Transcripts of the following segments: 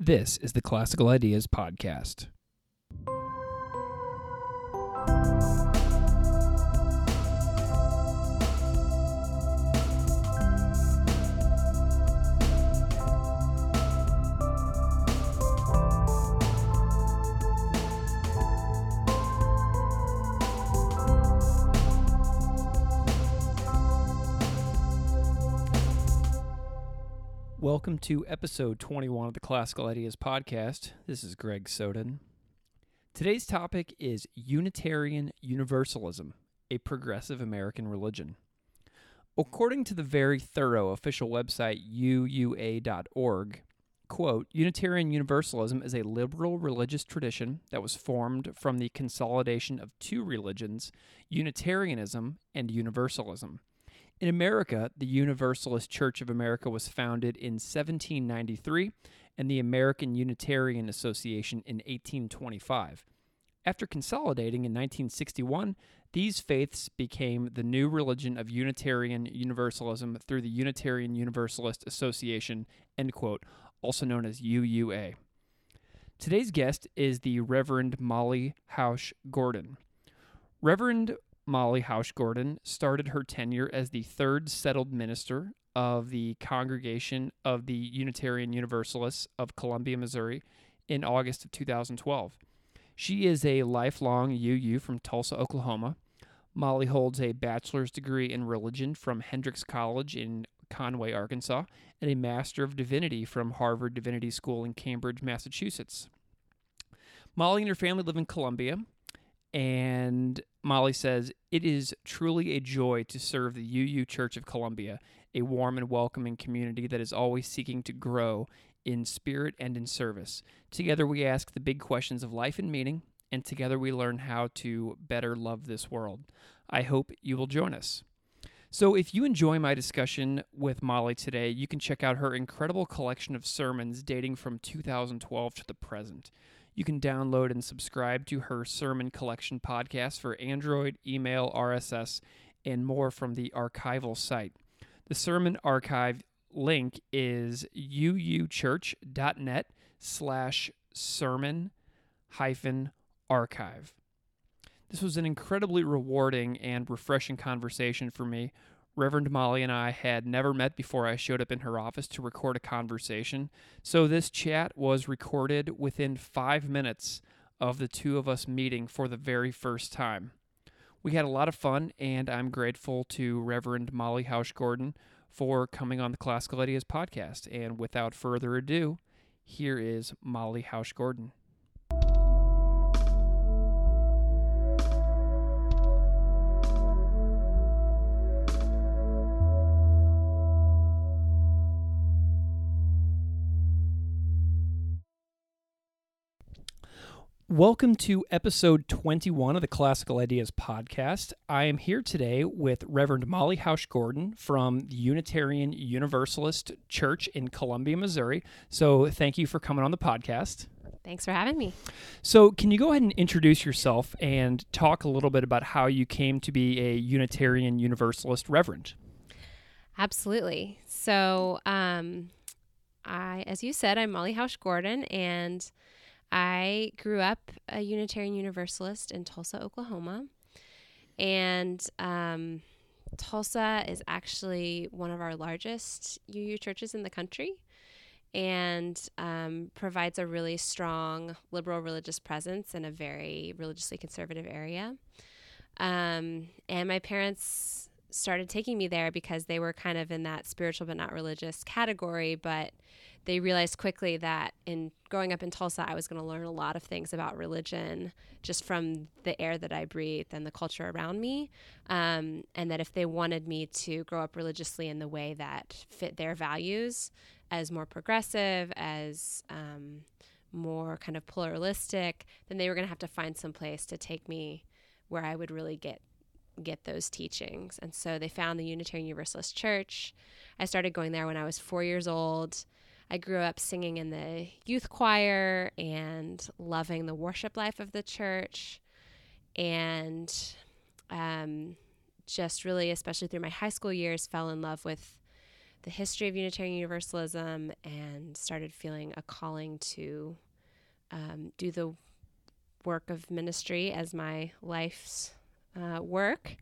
This is the Classical Ideas Podcast. Welcome to episode 21 of the Classical Ideas Podcast. This is Greg Soden. Today's topic is Unitarian Universalism, a progressive American religion. According to the very thorough official website uua.org, quote, Unitarian Universalism is a liberal religious tradition that was formed from the consolidation of two religions, Unitarianism and Universalism. In America, the Universalist Church of America was founded in 1793 and the American Unitarian Association in 1825. After consolidating in 1961, these faiths became the new religion of Unitarian Universalism through the Unitarian Universalist Association, end quote, also known as UUA. Today's guest is the Reverend Molly Housh Gordon. Reverend Molly Housh Gordon started her tenure as the third settled minister of the Congregation of the Unitarian Universalists of Columbia, Missouri, in August of 2012. She is a lifelong UU from Tulsa, Oklahoma. Molly holds a bachelor's degree in religion from Hendrix College in Conway, Arkansas, and a Master of Divinity from Harvard Divinity School in Cambridge, Massachusetts. Molly and her family live in Columbia, and Molly says, It is truly a joy to serve the UU Church of Columbia, a warm and welcoming community that is always seeking to grow in spirit and in service. Together we ask the big questions of life and meaning, and together we learn how to better love this world. I hope you will join us. So, if you enjoy my discussion with Molly today, you can check out her incredible collection of sermons dating from 2012 to the present. You can download and subscribe to her sermon collection podcast for Android, email, RSS, and more from the archival site. The sermon archive link is uuchurch.net slash sermon hyphen archive. This was an incredibly rewarding and refreshing conversation for me. Reverend Molly and I had never met before I showed up in her office to record a conversation. So this chat was recorded within five minutes of the two of us meeting for the very first time. We had a lot of fun, and I'm grateful to Reverend Molly Housh Gordon for coming on the Classical Ideas podcast. And without further ado, here is Molly Housh Gordon. Welcome to episode 21 of the Classical Ideas podcast. I am here today with Reverend Molly Housh Gordon from the Unitarian Universalist Church in Columbia, Missouri. So, thank you for coming on the podcast. Thanks for having me. So, can you go ahead and introduce yourself and talk a little bit about how you came to be a Unitarian Universalist Reverend? Absolutely. So, um, I, as you said, I'm Molly Housh Gordon, and I grew up a Unitarian Universalist in Tulsa, Oklahoma. And um, Tulsa is actually one of our largest UU churches in the country and um, provides a really strong liberal religious presence in a very religiously conservative area. Um, and my parents started taking me there because they were kind of in that spiritual but not religious category, but they realized quickly that in growing up in Tulsa, I was going to learn a lot of things about religion just from the air that I breathed and the culture around me. Um, and that if they wanted me to grow up religiously in the way that fit their values, as more progressive, as um, more kind of pluralistic, then they were going to have to find some place to take me where I would really get get those teachings. And so they found the Unitarian Universalist Church. I started going there when I was four years old. I grew up singing in the youth choir and loving the worship life of the church. And um, just really, especially through my high school years, fell in love with the history of Unitarian Universalism and started feeling a calling to um, do the work of ministry as my life's uh, work.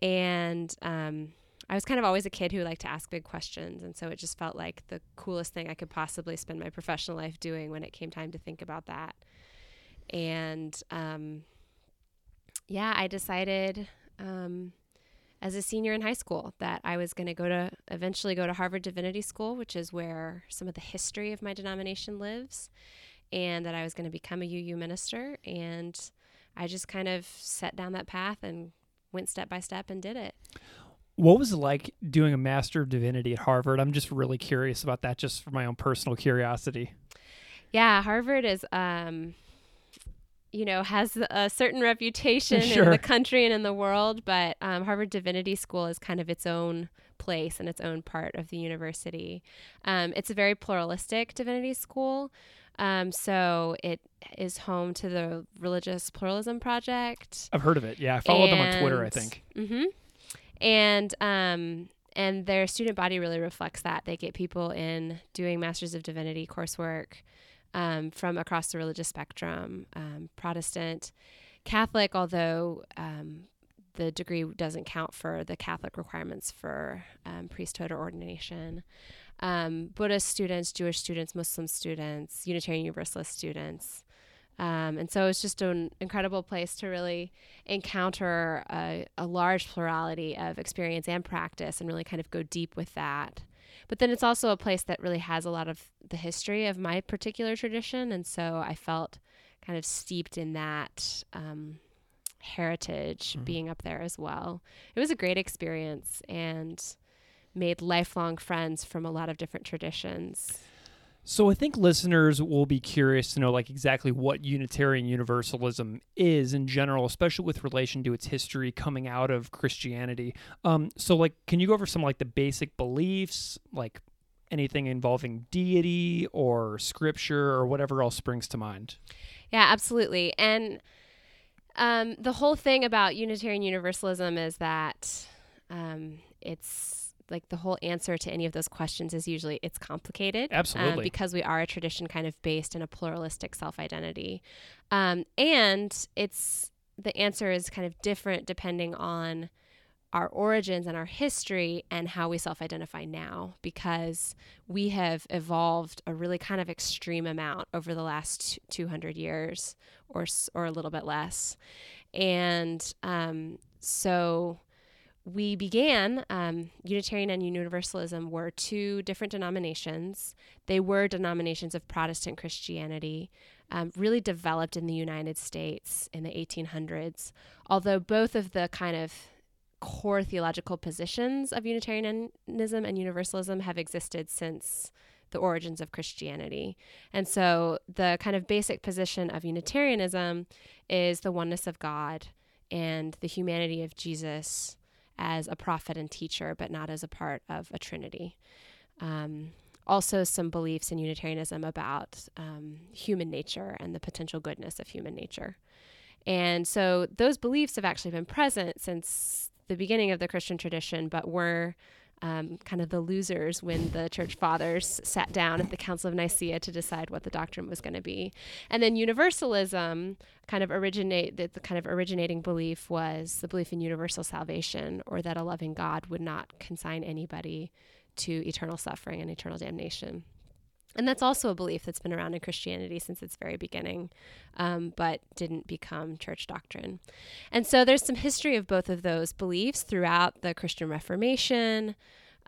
And um, I was kind of always a kid who liked to ask big questions. And so it just felt like the coolest thing I could possibly spend my professional life doing when it came time to think about that. And um, yeah, I decided um, as a senior in high school that I was going to go to eventually go to Harvard Divinity School, which is where some of the history of my denomination lives, and that I was going to become a UU minister. And I just kind of set down that path and went step by step and did it. What was it like doing a Master of Divinity at Harvard? I'm just really curious about that, just for my own personal curiosity. Yeah, Harvard is, um, you know, has a certain reputation Sure. in the country and in the world, but um, Harvard Divinity School is kind of its own place and its own part of the university. Um, it's a very pluralistic divinity school. Um, so it is home to the Religious Pluralism Project. I've heard of it. Yeah, I followed them on Twitter. I think. Mm-hmm. And um, and their student body really reflects that. They get people in doing Masters of Divinity coursework um, from across the religious spectrum, um, Protestant, Catholic, although um, the degree doesn't count for the Catholic requirements for um, priesthood or ordination. Um, Buddhist students, Jewish students, Muslim students, Unitarian Universalist students. Um, and so it's just an incredible place to really encounter a, a large plurality of experience and practice and really kind of go deep with that. But then it's also a place that really has a lot of the history of my particular tradition. And so I felt kind of steeped in that um, heritage Mhm. being up there as well. It was a great experience and made lifelong friends from a lot of different traditions. So I think listeners will be curious to know like exactly what Unitarian Universalism is in general, especially with relation to its history coming out of Christianity. Um, so like, can you go over some like the basic beliefs, like anything involving deity or scripture or whatever else springs to mind? Yeah, absolutely. And um, the whole thing about Unitarian Universalism is that um, it's like the whole answer to any of those questions is usually it's complicated. um, Absolutely. because we are a tradition kind of based in a pluralistic self identity. Um, and it's the answer is kind of different depending on our origins and our history and how we self identify now because we have evolved a really kind of extreme amount over the last 200 years or, or a little bit less. And um, so we began, um, Unitarian and Universalism were two different denominations. They were denominations of Protestant Christianity, um, really developed in the United States in the 1800s. Although both of the kind of core theological positions of Unitarianism and Universalism have existed since the origins of Christianity. And so the kind of basic position of Unitarianism is the oneness of God and the humanity of Jesus as a prophet and teacher, but not as a part of a trinity. Um, also, some beliefs in Unitarianism about um, human nature and the potential goodness of human nature. And so those beliefs have actually been present since the beginning of the Christian tradition, but were um, kind of the losers when the church fathers sat down at the Council of Nicaea to decide what the doctrine was going to be. And then universalism kind of originate the, the kind of originating belief was the belief in universal salvation, or that a loving God would not consign anybody to eternal suffering and eternal damnation. And that's also a belief that's been around in Christianity since its very beginning, um, but didn't become church doctrine. And so there's some history of both of those beliefs throughout the Christian Reformation,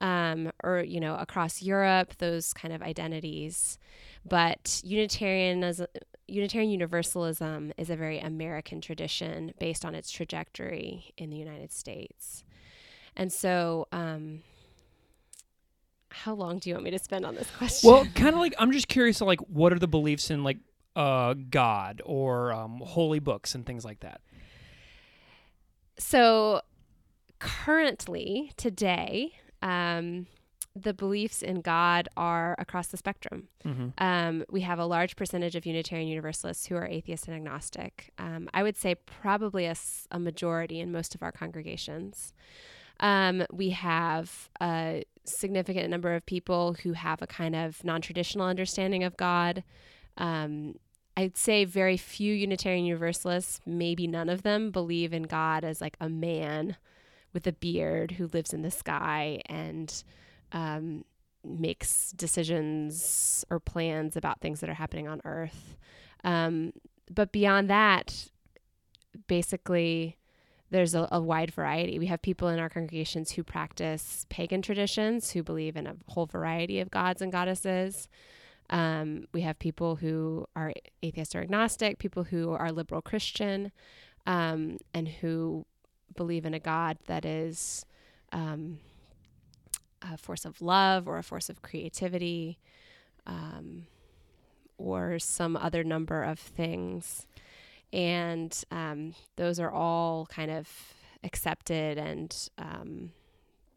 um, or you know across Europe, those kind of identities. But Unitarianism, Unitarian Universalism is a very American tradition based on its trajectory in the United States. And so, um, how long do you want me to spend on this question? Well, kind of like I'm just curious, like what are the beliefs in like uh, God or um, holy books and things like that? So, currently, today, um, the beliefs in God are across the spectrum. Mm-hmm. Um, we have a large percentage of Unitarian Universalists who are atheist and agnostic. Um, I would say probably a, a, majority in most of our congregations. Um, we have a significant number of people who have a kind of non traditional understanding of God. Um, I'd say very few Unitarian Universalists, maybe none of them, believe in God as like a man with a beard who lives in the sky and um, makes decisions or plans about things that are happening on earth. Um, but beyond that, basically, there's a, a, wide variety. We have people in our congregations who practice pagan traditions, who believe in a whole variety of gods and goddesses. Um, we have people who are atheist or agnostic, people who are liberal Christian, um, and who believe in a God that is um, a force of love or a force of creativity um, or some other number of things. And um, those are all kind of accepted and um,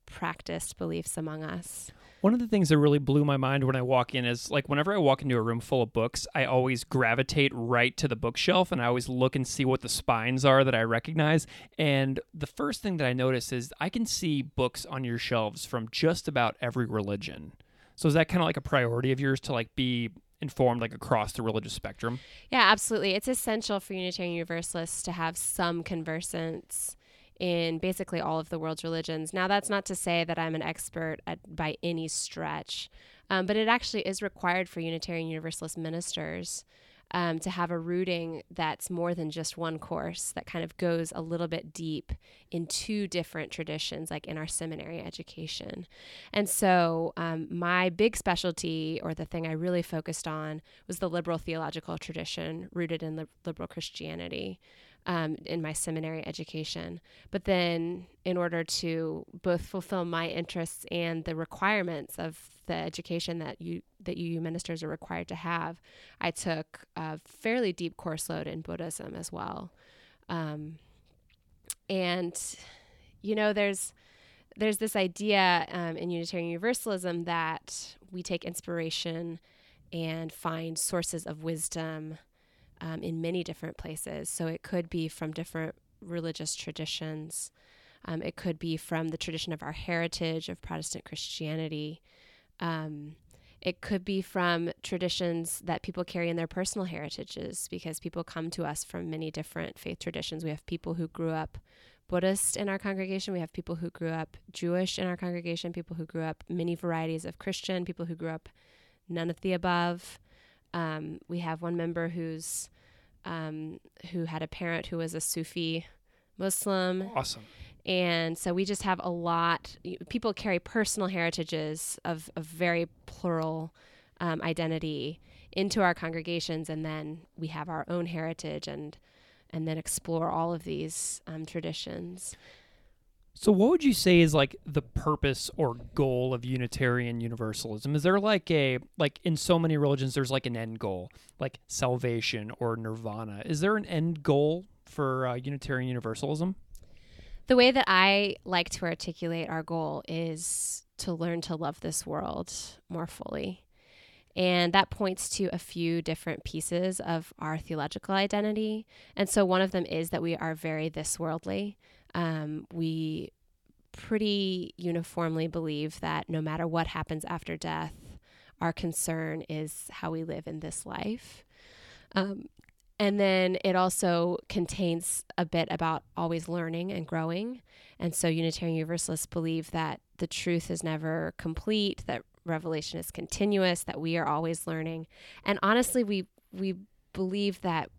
practiced beliefs among us. One of the things that really blew my mind when I walk in is like whenever I walk into a room full of books, I always gravitate right to the bookshelf and I always look and see what the spines are that I recognize. And the first thing that I notice is I can see books on your shelves from just about every religion. So is that kind of like a priority of yours to like be informed like across the religious spectrum? Yeah, absolutely. It's essential for Unitarian Universalists to have some conversance in basically all of the world's religions. Now, that's not to say that I'm an expert at, by any stretch, um, but it actually is required for Unitarian Universalist ministers. Um, to have a rooting that's more than just one course that kind of goes a little bit deep in two different traditions, like in our seminary education. And so, um, my big specialty, or the thing I really focused on, was the liberal theological tradition rooted in li- liberal Christianity um, in my seminary education. But then, in order to both fulfill my interests and the requirements of the education that you that UU ministers are required to have, I took a fairly deep course load in Buddhism as well. Um, and you know, there's there's this idea um, in Unitarian Universalism that we take inspiration and find sources of wisdom um, in many different places. So it could be from different religious traditions. Um, it could be from the tradition of our heritage of Protestant Christianity. Um, it could be from traditions that people carry in their personal heritages because people come to us from many different faith traditions. We have people who grew up Buddhist in our congregation. We have people who grew up Jewish in our congregation, people who grew up many varieties of Christian, people who grew up none of the above. Um, we have one member who's um, who had a parent who was a Sufi Muslim. Awesome. And so we just have a lot. People carry personal heritages of, of very plural um, identity into our congregations, and then we have our own heritage and and then explore all of these um, traditions. So, what would you say is like the purpose or goal of Unitarian Universalism? Is there like a, like in so many religions, there's like an end goal, like salvation or nirvana. Is there an end goal for uh, Unitarian Universalism? The way that I like to articulate our goal is to learn to love this world more fully. And that points to a few different pieces of our theological identity. And so one of them is that we are very this worldly um, we pretty uniformly believe that no matter what happens after death, our concern is how we live in this life. Um, and then it also contains a bit about always learning and growing. And so Unitarian Universalists believe that the truth is never complete, that revelation is continuous, that we are always learning. And honestly, we we believe that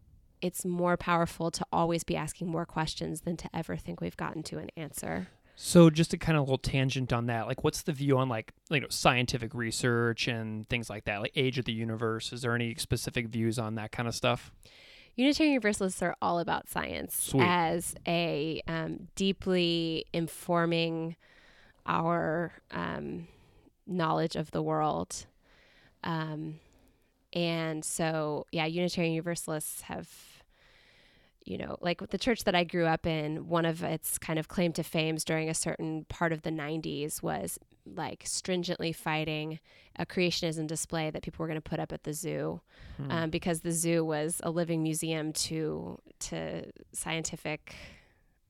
it's more powerful to always be asking more questions than to ever think we've gotten to an answer. So just a kind of little tangent on that, like what's the view on like you know scientific research and things like that, like age of the universe? Is there any specific views on that kind of stuff? Unitarian Universalists are all about science Sweet. as a um, deeply informing our um, knowledge of the world. Um, and so, yeah, Unitarian Universalists have you know, like the church that I grew up in, one of its kind of claim to fame during a certain part of the 90s was like stringently fighting a creationism display that people were going to put up at the zoo hmm. um, because the zoo was a living museum to to scientific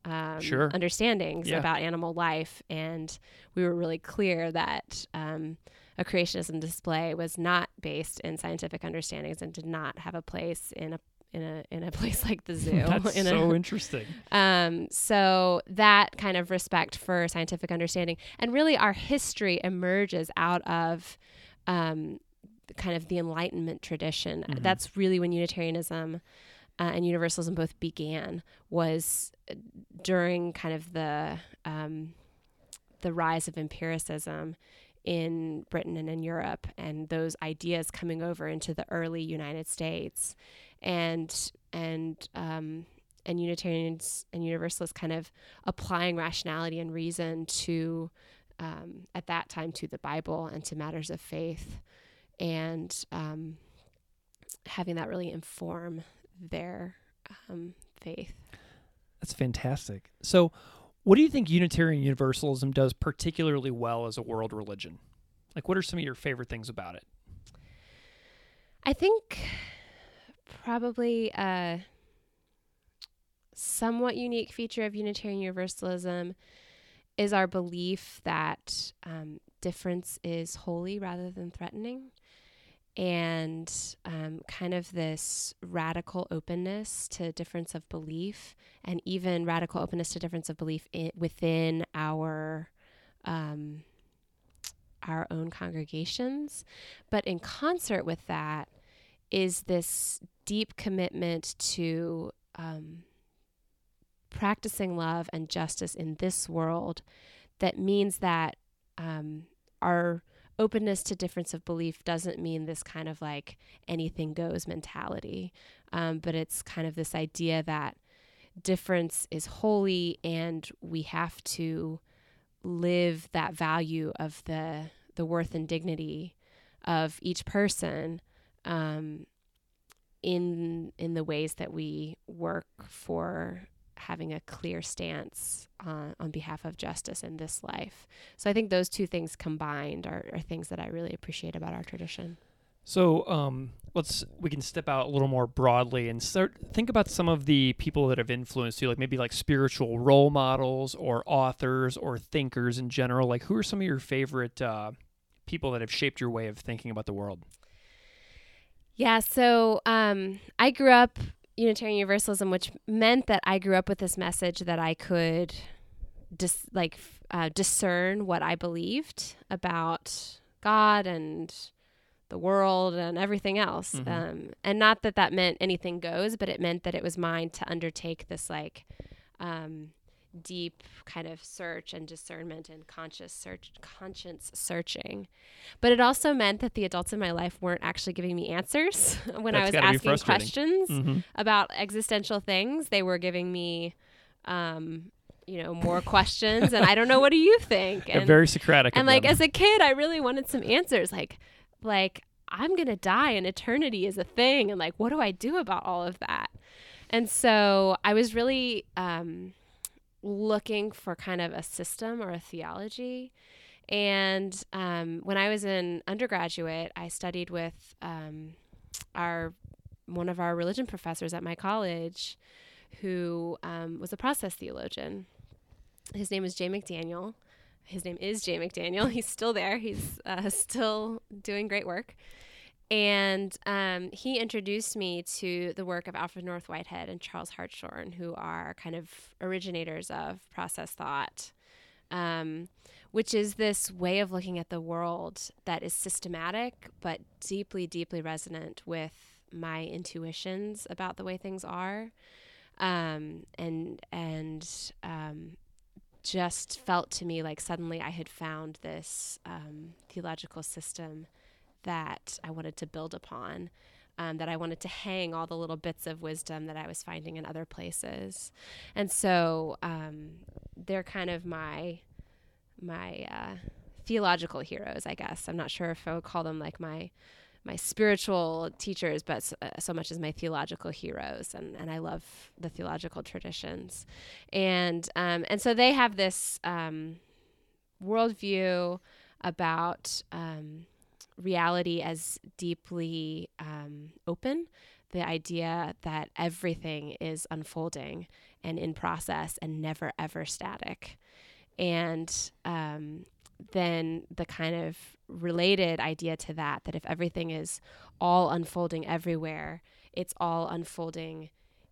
um, Sure. understandings Yeah. about animal life, and we were really clear that um, a creationism display was not based in scientific understandings and did not have a place in a in a in a place like the zoo. That's in a- so interesting. um, so that kind of respect for scientific understanding and really our history emerges out of um, kind of the Enlightenment tradition. Mhm. That's really when Unitarianism uh, and Universalism both began. Was uh, during kind of the um, the rise of empiricism in Britain and in Europe, and those ideas coming over into the early United States, and and um, and Unitarians and Universalists kind of applying rationality and reason to, um, at that time, to the Bible and to matters of faith, and um, having that really inform their um, faith. That's fantastic. So, what do you think Unitarian Universalism does particularly well as a world religion? Like, what are some of your favorite things about it? I think probably a somewhat unique feature of Unitarian Universalism is our belief that um, difference is holy rather than threatening. And um, kind of this radical openness to difference of belief, and even radical openness to difference of belief within our um, our own congregations. But in concert with that, is this deep commitment to um, practicing love and justice in this world that means that um, our openness to difference of belief doesn't mean this kind of like anything goes mentality, um, but it's kind of this idea that difference is holy and we have to live that value of the the worth and dignity of each person um, in in the ways that we work for having a clear stance uh, on behalf of justice in this life. So I think those two things combined are, are things that I really appreciate about our tradition. So, um, let's we can step out a little more broadly and start think about some of the people that have influenced you, like maybe like spiritual role models or authors or thinkers in general. Like, who are some of your favorite uh, people that have shaped your way of thinking about the world? Yeah, so um, I grew up Unitarian Universalism, which meant that I grew up with this message that I could dis- like uh, discern what I believed about God and the world and everything else. Mhm. Um, and not that that meant anything goes, but it meant that it was mine to undertake this like um, deep kind of search and discernment and conscious search, conscience searching. But it also meant that the adults in my life weren't actually giving me answers when I was asking questions Mm-hmm. about existential things. They were giving me, um, you know, more questions, and I don't know. What do you think? They're And, very Socratic. and like them. as a kid, I really wanted some answers. Like, like I'm gonna die, and eternity is a thing, and like, what do I do about all of that? And so I was really um, looking for kind of a system or a theology. And um, when I was an undergraduate, I studied with um, our one of our religion professors at my college, who um, was a process theologian. His name is Jay McDaniel. His name is Jay McDaniel. He's still there. He's uh, still doing great work. And um, he introduced me to the work of Alfred North Whitehead and Charles Hartshorne, who are kind of originators of process thought, um, which is this way of looking at the world that is systematic but deeply, deeply resonant with my intuitions about the way things are, um, and and um, just felt to me like suddenly I had found this um, theological system that I wanted to build upon. Um, that I wanted to hang all the little bits of wisdom that I was finding in other places, and so um, they're kind of my my uh, theological heroes, I guess. I'm not sure if I would call them like my my spiritual teachers, but so, uh, so much as my theological heroes, and, and I love the theological traditions, and um, and so they have this um, worldview about um, reality as deeply um, open, the idea that everything is unfolding and in process and never ever static. And um, then the kind of related idea to that, that if everything is all unfolding everywhere, it's all unfolding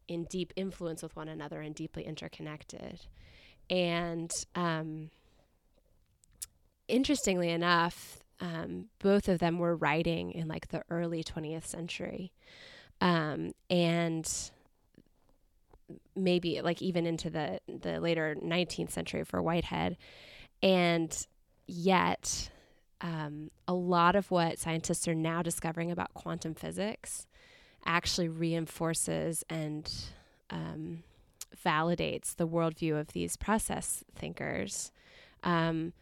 in deep influence with one another and deeply interconnected. And um, interestingly enough, um, both of them were writing in like the early 20th century. Um, and maybe like even into the, the later 19th century for Whitehead. And yet, um, a lot of what scientists are now discovering about quantum physics actually reinforces and um, validates the worldview of these process thinkers um,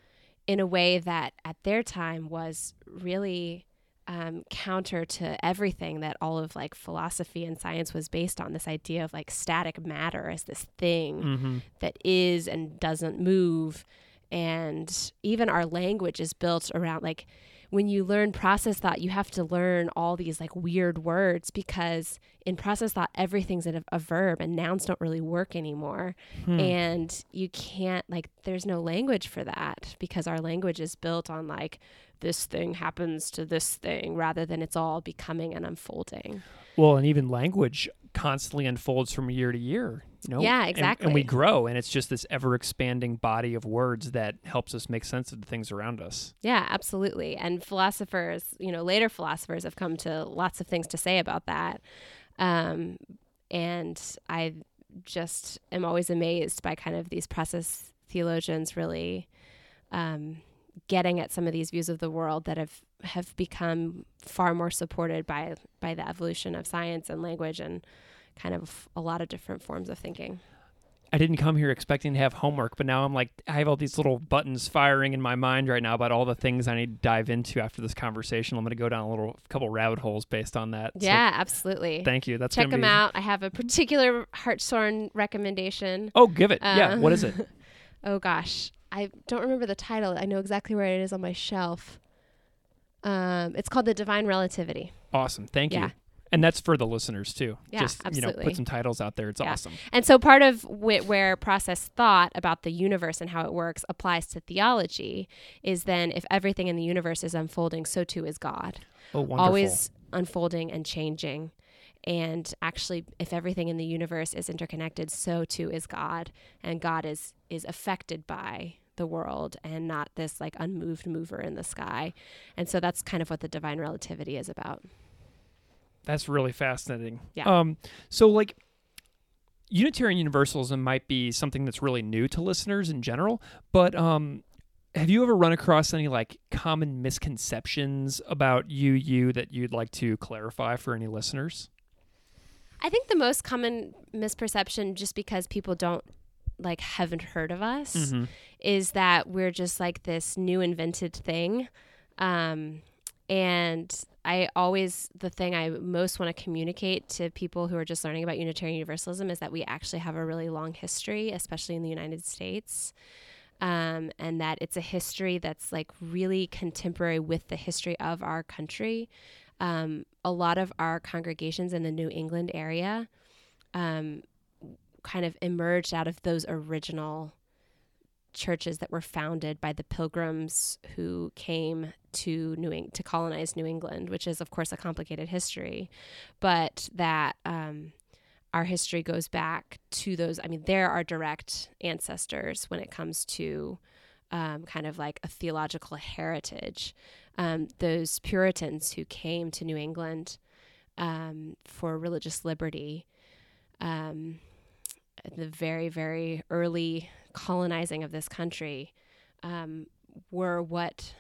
in a way that at their time was really um, counter to everything that all of like philosophy and science was based on this idea of like static matter as this thing Mm-hmm. that is and doesn't move and even our language is built around like when you learn process thought you have to learn all these like weird words because in process thought everything's a, a verb and nouns don't really work anymore Hmm. and you can't like there's no language for that because our language is built on like this thing happens to this thing rather than it's all becoming and unfolding Well, and even language constantly unfolds from year to year. You know? Yeah, And- And, we grow, and it's just this ever expanding body of words that helps us make sense of the things around us. Yeah, absolutely. And philosophers, you know, later philosophers have come to lots of things to say about that. Um, and I just am always amazed by kind of these process theologians really um, getting at some of these views of the world that have have become far more supported by by the evolution of science and language and kind of a lot of different forms of thinking. I didn't come here expecting to have homework, but now I'm like, I have all these little buttons firing in my mind right now about all the things I need to dive into after this conversation. I'm going to go down a little couple rabbit holes based on that. So Yeah, absolutely. thank you. That's Check them be- out. I have a particular Hartshorne recommendation. Oh, give it. yeah. Uh, What is it? oh gosh, I don't remember the title. I know exactly where it is on my shelf. Um, it's called The Divine Relativity. Awesome. Thank you. And that's for the listeners too. Yeah, Just you know, absolutely. put some titles out there. It's Yeah. awesome. And so part of wh- where process thought about the universe and how it works applies to theology is then if everything in the universe is unfolding, so too is God. Oh, wonderful. Always unfolding and changing. And actually, if everything in the universe is interconnected, so too is God. And God is is affected by the world and not this like unmoved mover in the sky. And so that's kind of what the divine relativity is about. That's really fascinating. Yeah. Um, so like Unitarian Universalism might be something that's really new to listeners in general, but um, have you ever run across any like common misconceptions about UU that you'd like to clarify for any listeners? I think the most common misperception, just because people don't like haven't heard of us, Mm-hmm. is that we're just like this new invented thing. Um, and I always, the thing I most want to communicate to people who are just learning about Unitarian Universalism is that we actually have a really long history, especially in the United States. Um, and that it's a history that's like really contemporary with the history of our country. Um, a lot of our congregations in the New England area um, kind of emerged out of those original churches that were founded by the pilgrims who came to New to colonize New England, which is of course a complicated history, but that um, our history goes back to those. I mean, they're our direct ancestors when it comes to um, kind of like a theological heritage. Um, those Puritans who came to New England um, for religious liberty. Um, the very, very early colonizing of this country um, were what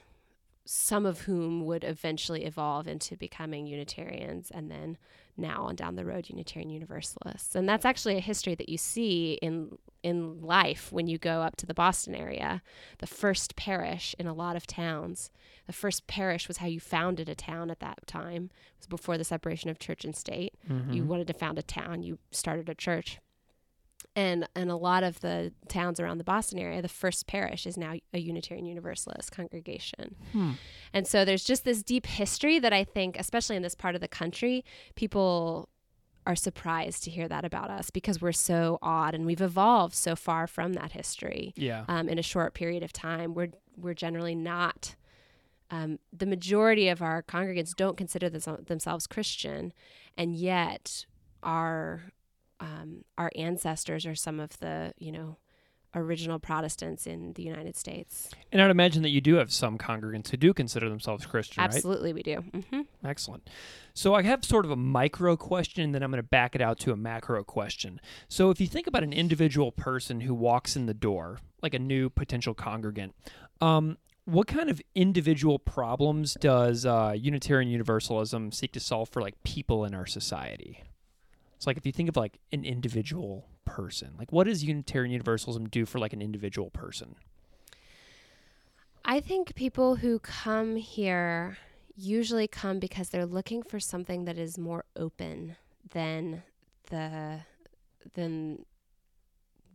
some of whom would eventually evolve into becoming Unitarians and then now on down the road Unitarian Universalists. And that's actually a history that you see in in life when you go up to the Boston area. The first parish in a lot of towns. The first parish was how you founded a town at that time. It was before the separation of church and state. Mm-hmm. You wanted to found a town, you started a church. And and a lot of the towns around the Boston area, the First Parish is now a Unitarian Universalist congregation. Hmm. And so there's just this deep history that I think, especially in this part of the country, people are surprised to hear that about us because we're so odd and we've evolved so far from that history Yeah. um, in a short period of time. We're we're generally not. Um, the majority of our congregants don't consider this, themselves Christian, and yet our um, our ancestors are some of the you know original Protestants in the United States. And I'd imagine that you do have some congregants who do consider themselves Christian, right? Absolutely, we do. hmm Excellent. So I have sort of a micro question, and then I'm going to back it out to a macro question. So if you think about an individual person who walks in the door, like a new potential congregant, um, what kind of individual problems does uh, Unitarian Universalism seek to solve for like people in our society? It's like if you think of like an individual person, like what does Unitarian Universalism do for like an individual person? I think people who come here usually come because they're looking for something that is more open than the than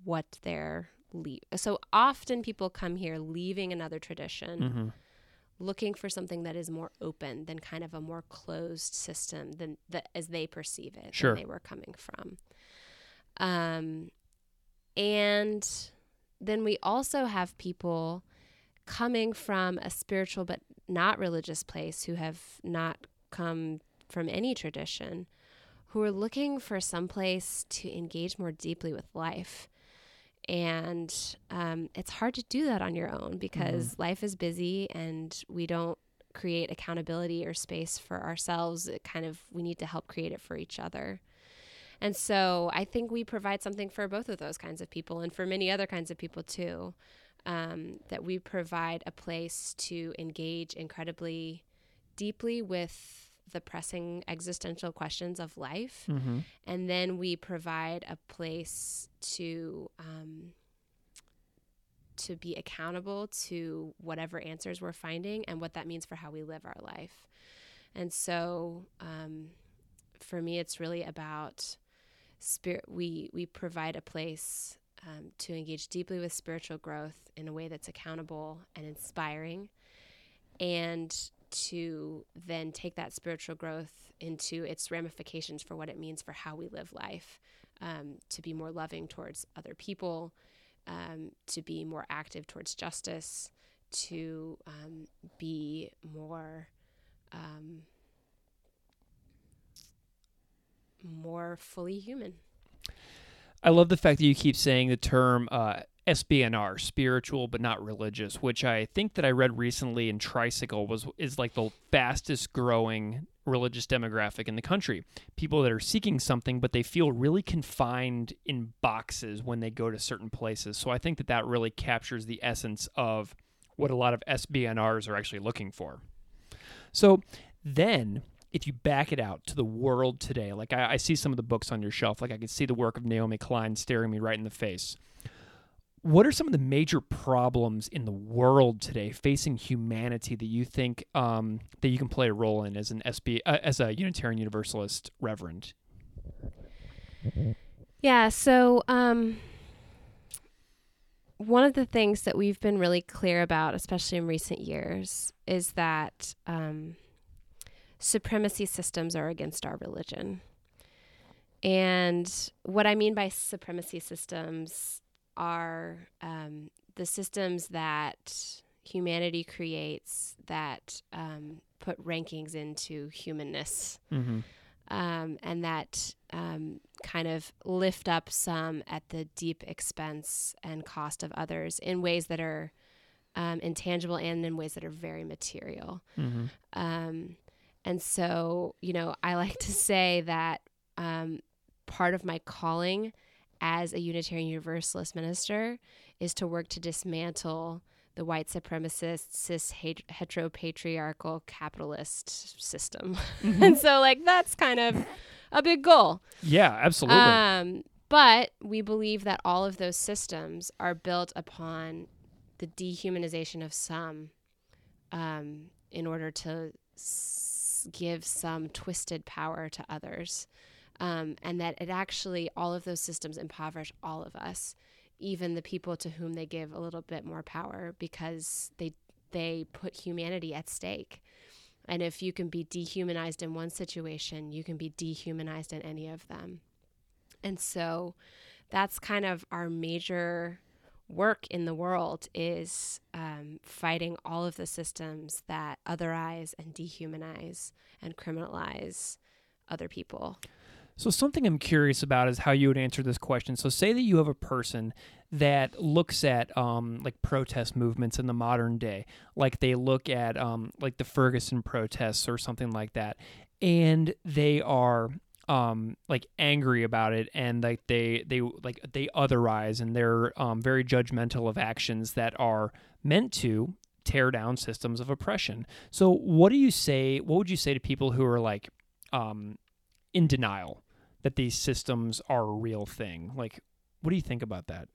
what they're leave. So often people come here leaving another tradition, Mm-hmm. Looking for something that is more open than kind of a more closed system than that as they perceive it Sure. they were coming from. Um, and then we also have people coming from a spiritual but not religious place who have not come from any tradition who are looking for some place to engage more deeply with life and um, it's hard to do that on your own because life is busy and we don't create accountability or space for ourselves. It kind of we need to help create it for each other. And so i think we provide something for both of those kinds of people and for many other kinds of people too um, that we provide a place to engage incredibly deeply with the pressing existential questions of life. Mm-hmm. and then we provide a place to um, to be accountable to whatever answers we're finding and what that means for how we live our life. And so um, for me it's really about spirit we we provide a place um, to engage deeply with spiritual growth in a way that's accountable and inspiring. And to then take that spiritual growth into its ramifications for what it means for how we live life um, to be more loving towards other people um, to be more active towards justice to um, be more um, more fully human. I love the fact that you keep saying the term uh, SBNR, spiritual but not religious, which I think that I read recently in Tricycle was is like the fastest growing religious demographic in the country. People that are seeking something, but they feel really confined in boxes when they go to certain places. So I think that that really captures the essence of what a lot of SBNRs are actually looking for. So then if you back it out to the world today, like I, I see some of the books on your shelf, like I can see the work of Naomi Klein staring me right in the face. What are some of the major problems in the world today facing humanity that you think um, that you can play a role in as an SB uh, as a Unitarian Universalist reverend? Yeah, so um, one of the things that we've been really clear about, especially in recent years, is that um, supremacy systems are against our religion. And what I mean by supremacy systems are um, the systems that humanity creates that um, put rankings into humanness Mm-hmm. um, and that um, kind of lift up some at the deep expense and cost of others in ways that are um, intangible and in ways that are very material. Mm-hmm. Um, and so, you know, I like to say that um, part of my calling as a Unitarian Universalist minister is to work to dismantle the white supremacist, cis het- heteropatriarchal capitalist system. and so, like, that's kind of a big goal. Yeah, absolutely. Um, but we believe that all of those systems are built upon the dehumanization of some um, in order to s- give some twisted power to others. Um, and that it actually all of those systems impoverish all of us, even the people to whom they give a little bit more power because they they put humanity at stake. And if you can be dehumanized in one situation, you can be dehumanized in any of them. And so that's kind of our major work in the world is um, fighting all of the systems that otherize and dehumanize and criminalize other people. So, something I'm curious about is how you would answer this question. So, say that you have a person that looks at um, like protest movements in the modern day, like they look at um, like the Ferguson protests or something like that, and they are um like angry about it and like they they like they otherize and they're um very judgmental of actions that are meant to tear down systems of oppression so what do you say what would you say to people who are like um in denial that these systems are a real thing like what do you think about that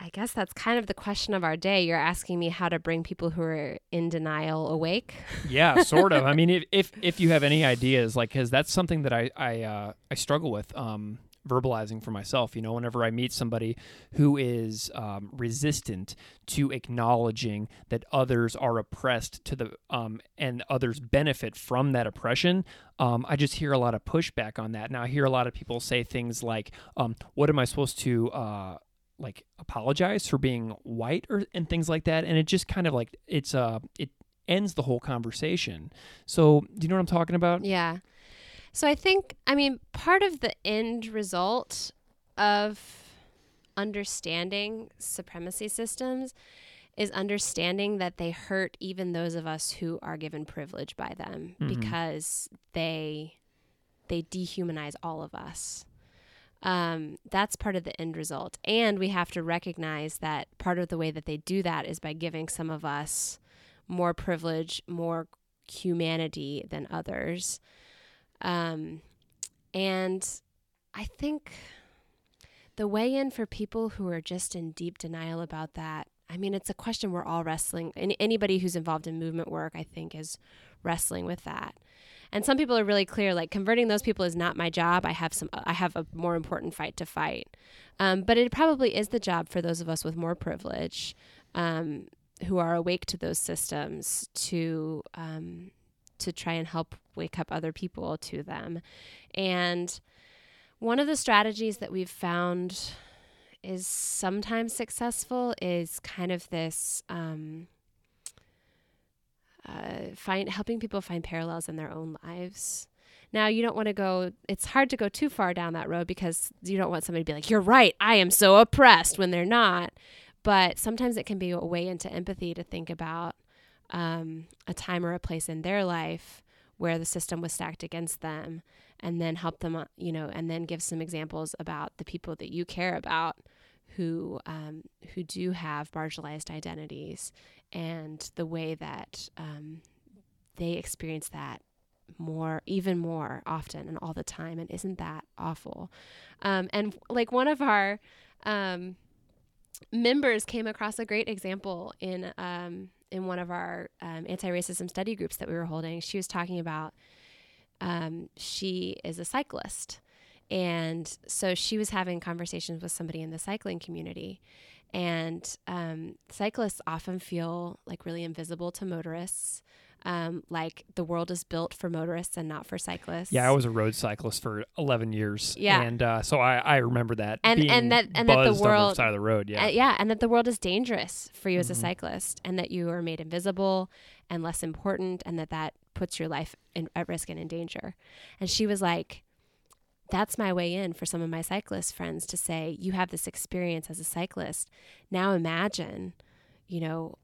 I guess that's kind of the question of our day. You're asking me how to bring people who are in denial awake. yeah, sort of. I mean, if if, if you have any ideas, like, because that's something that I I uh, I struggle with. Um, verbalizing for myself you know whenever i meet somebody who is um, resistant to acknowledging that others are oppressed to the um, and others benefit from that oppression um, i just hear a lot of pushback on that. Now i hear a lot of people say things like um, what am i supposed to uh, like apologize for being white or and things like that? And it just kind of like it's uh it ends the whole conversation. So do you know what i'm talking about? Yeah. So I think, I mean, part of the end result of understanding supremacy systems is understanding that they hurt even those of us who are given privilege by them Mhm. because they they dehumanize all of us. Um, that's part of the end result. And we have to recognize that part of the way that they do that is by giving some of us more privilege, more humanity than others. Um, and I think the way in for people who are just in deep denial about that, I mean, it's a question we're all wrestling. Any, anybody who's involved in movement work, I think, is wrestling with that. And some people are really clear, like converting those people is not my job. I have some, I have a more important fight to fight. Um, but it probably is the job for those of us with more privilege, um, who are awake to those systems, to um, to try and help wake up other people to them. And one of the strategies that we've found is sometimes successful is kind of this um, uh, find helping people find parallels in their own lives. Now you don't want to go. It's hard to go too far down that road because you don't want somebody to be like, "You're right, I am so oppressed," when they're not. But sometimes it can be a way into empathy to think about um, a time or a place in their life where the system was stacked against them, and then help them, uh, you know, and then give some examples about the people that you care about who um, who do have marginalized identities and the way that um, they experience that more even more often and all the time. And isn't that awful? Um, and like one of our um, members came across a great example in um, in one of our um, anti-racism study groups that we were holding. She was talking about um, she is a cyclist. And so she was having conversations with somebody in the cycling community. And um, cyclists often feel like really invisible to motorists um, like the world is built for motorists and not for cyclists Yeah, I was a road cyclist for 11 years. Yeah. And uh, so I, I remember that. And- being and that- and that the world- side of the road. Yeah. Uh, yeah, and that the world is dangerous for you as a Mhm. cyclist, and that you are made invisible and less important, and that that puts your life in, at risk and in danger. And she was like, "That's my way in for some of my cyclist friends to say, you have this experience as a cyclist. Now imagine, you know."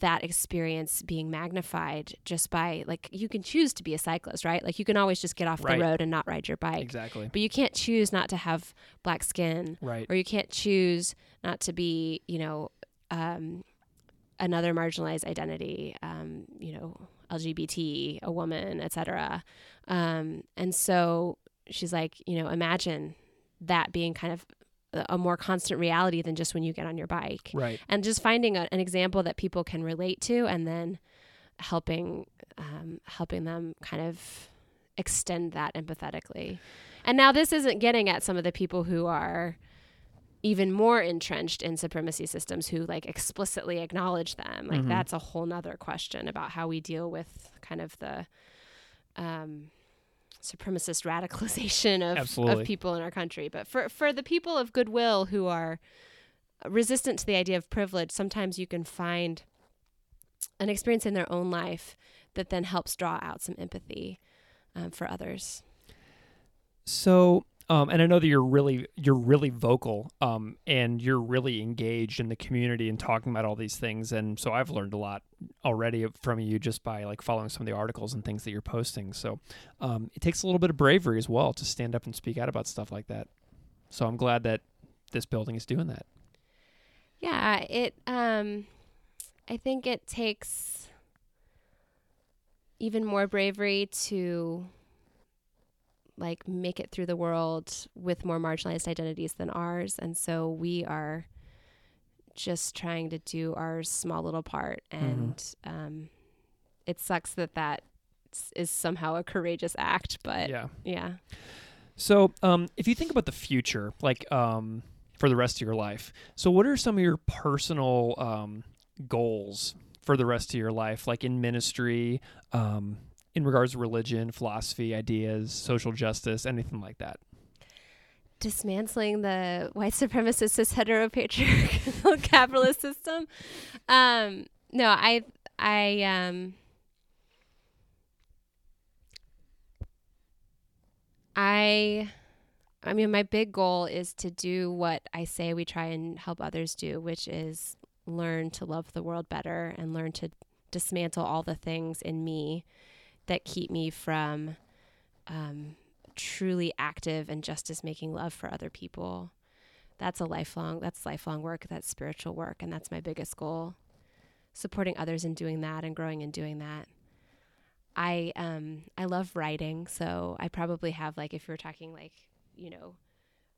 That experience being magnified just by like you can choose to be a cyclist right like you can always just get off Right. the road and not ride your bike exactly. but you can't choose not to have black skin Right. or you can't choose not to be, you know, um, another marginalized identity, um, you know, LGBT, a woman, etc. Um, and so she's like, you know, imagine that being kind of a- more constant reality than just when you get on your bike, Right. and just finding a, an example that people can relate to, and then helping um, helping them kind of extend that empathetically. And now this isn't getting at some of the people who are even more entrenched in supremacy systems who like explicitly acknowledge them. Like Mhm. that's a whole nother question about how we deal with kind of the um, supremacist radicalization of, Absolutely. of people in our country. But for for the people of goodwill who are resistant to the idea of privilege, sometimes you can find an experience in their own life that then helps draw out some empathy um, for others. So, um, and I know that you're really you're really vocal, um, and you're really engaged in the community and talking about all these things. And so I've learned a lot already from you just by like following some of the articles and things that you're posting. So um, it takes a little bit of bravery as well to stand up and speak out about stuff like that. So I'm glad that this building is doing that. Yeah, it um I think it takes even more bravery to like make it through the world with more marginalized identities than ours. And so we are just trying to do our small little part. And um it sucks that that is somehow a courageous act but yeah. yeah. So, um, if you think about the future, like um, for the rest of your life, so what are some of your personal um, goals for the rest of your life, like in ministry, um, in regards to religion, philosophy, ideas, social justice, anything like that? dismantling the white supremacist cis heteropatriarchal capitalist system. Um, no, I I um I I mean my big goal is to do what I say we try and help others do, which is learn to love the world better and learn to dismantle all the things in me that keep me from um, truly active and justice making love for other people. That's a lifelong that's lifelong work, that's spiritual work, and that's my biggest goal. Supporting others in doing that and growing in doing that. I um I love writing, so I probably have like if you're talking like, you know,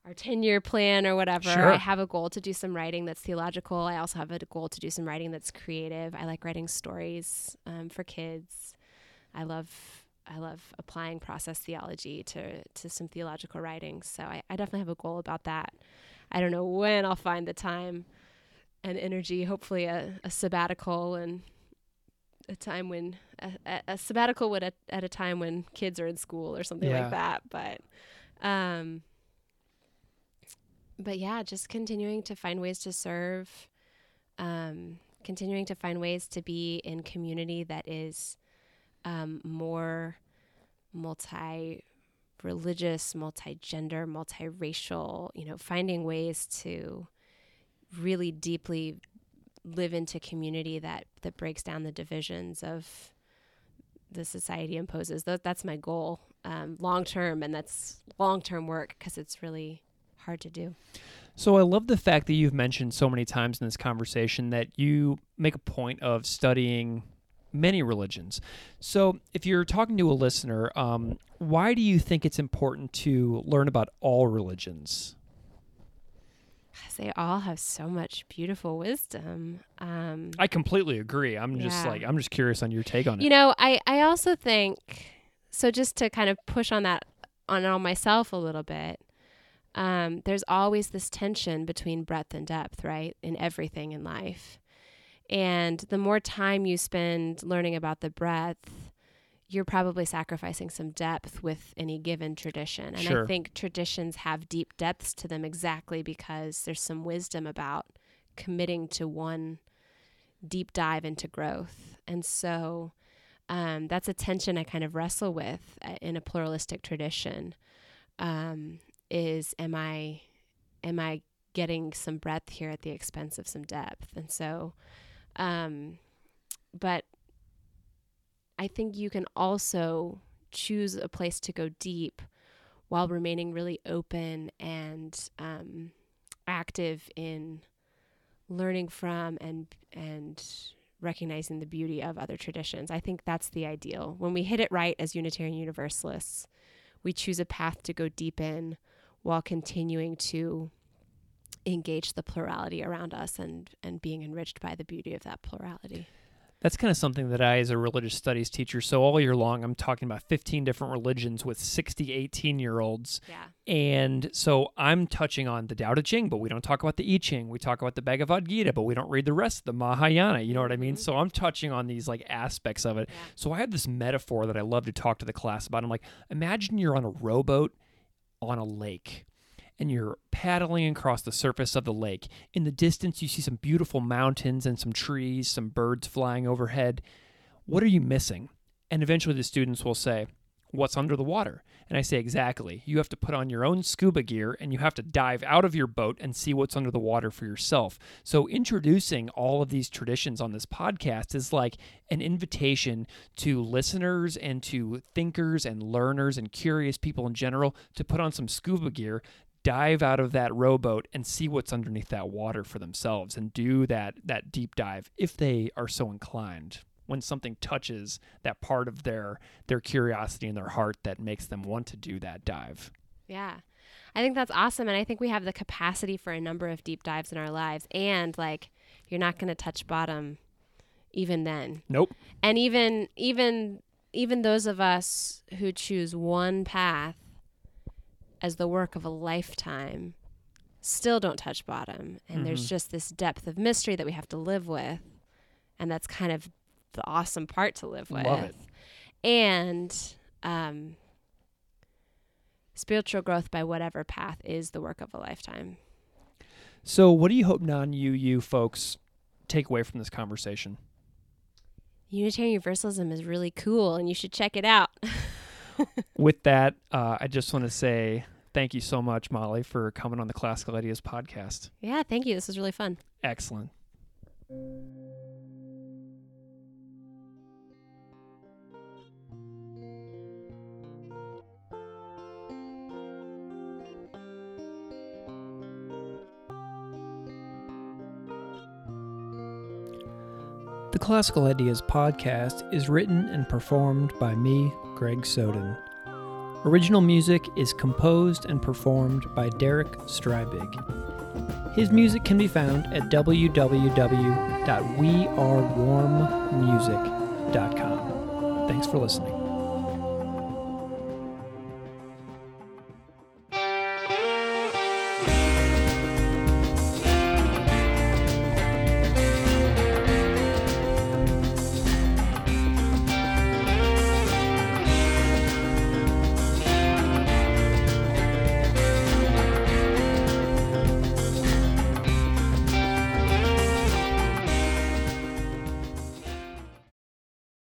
our 10 year plan or whatever, Sure. I have a goal to do some writing that's theological. I also have a goal to do some writing that's creative. I like writing stories um, for kids. I love I love applying process theology to to some theological writing. So I, I definitely have a goal about that. I don't know when I'll find the time and energy. Hopefully a, a sabbatical and a time when a, a, a sabbatical would at, at a time when kids are in school or something Yeah. like that. But um but yeah, just continuing to find ways to serve, um, continuing to find ways to be in community that is um, more multi religious, multi gender, multiracial, you know, finding ways to really deeply live into community that, that breaks down the divisions of the society imposes. That's my goal um, long term, and that's long term work because it's really hard to do. So I love the fact that you've mentioned so many times in this conversation that you make a point of studying many religions. So if you're talking to a listener, um, why do you think it's important to learn about all religions? they all have so much beautiful wisdom. Um, I completely agree. I'm just like I'm just curious on your take on it. you know, I, I also think so. Just to kind of push on that on on myself a little bit. Um, there's always this tension between breadth and depth, right, in everything in life. And the more time you spend learning about the breadth, you're probably sacrificing some depth with any given tradition. And Sure. I think traditions have deep depths to them exactly because there's some wisdom about committing to one deep dive into growth. And so um, that's a tension I kind of wrestle with uh, in a pluralistic tradition. Um, is am I am I getting some breadth here at the expense of some depth? And so, um, but I think you can also choose a place to go deep while remaining really open and um, active in learning from and and recognizing the beauty of other traditions. I think that's the ideal. When we hit it right as Unitarian Universalists, we choose a path to go deep in while continuing to engage the plurality around us and and being enriched by the beauty of that plurality. That's kind of something that I, as a religious studies teacher, so all year long, I'm talking about 15 different religions with 60, 18 year olds. Yeah. And so I'm touching on the Tao Te Ching, but we don't talk about the I Ching. We talk about the Bhagavad Gita, but we don't read the rest of the Mahayana. You know what I mean? Mhm. So I'm touching on these like aspects of it. Yeah. So I have this metaphor that I love to talk to the class about. I'm like, imagine you're on a rowboat on a lake and you're paddling across the surface of the lake. In the distance, you see some beautiful mountains and some trees, some birds flying overhead. What are you missing? And eventually the students will say, What's under the water? And I say, Exactly. You have to put on your own scuba gear and you have to dive out of your boat and see what's under the water for yourself. So, introducing all of these traditions on this podcast is like an invitation to listeners and to thinkers and learners and curious people in general to put on some scuba gear, dive out of that rowboat and see what's underneath that water for themselves and do that that deep dive if they are so inclined when something touches that part of their their curiosity and their heart that makes them want to do that dive. Yeah. I think that's awesome. And I think we have the capacity for a number of deep dives in our lives. And like, you're not going to touch bottom even then. Nope. And even, even, even those of us who choose one path as the work of a lifetime still don't touch bottom. And there's Mhm. just this depth of mystery that we have to live with. And that's kind of the awesome part to live with. Love it. And um, spiritual growth by whatever path is the work of a lifetime. So, what do you hope non UU folks take away from this conversation? Unitarian Universalism is really cool, and you should check it out. With that, uh, I just want to say thank you so much, Molly, for coming on the Classical Ideas podcast. yeah, thank you. This was really fun. Excellent. The Classical Ideas podcast is written and performed by me, Greg Soden. Original music is composed and performed by Derek Strybig. His music can be found at www.wearewarmmusic.com. Thanks for listening.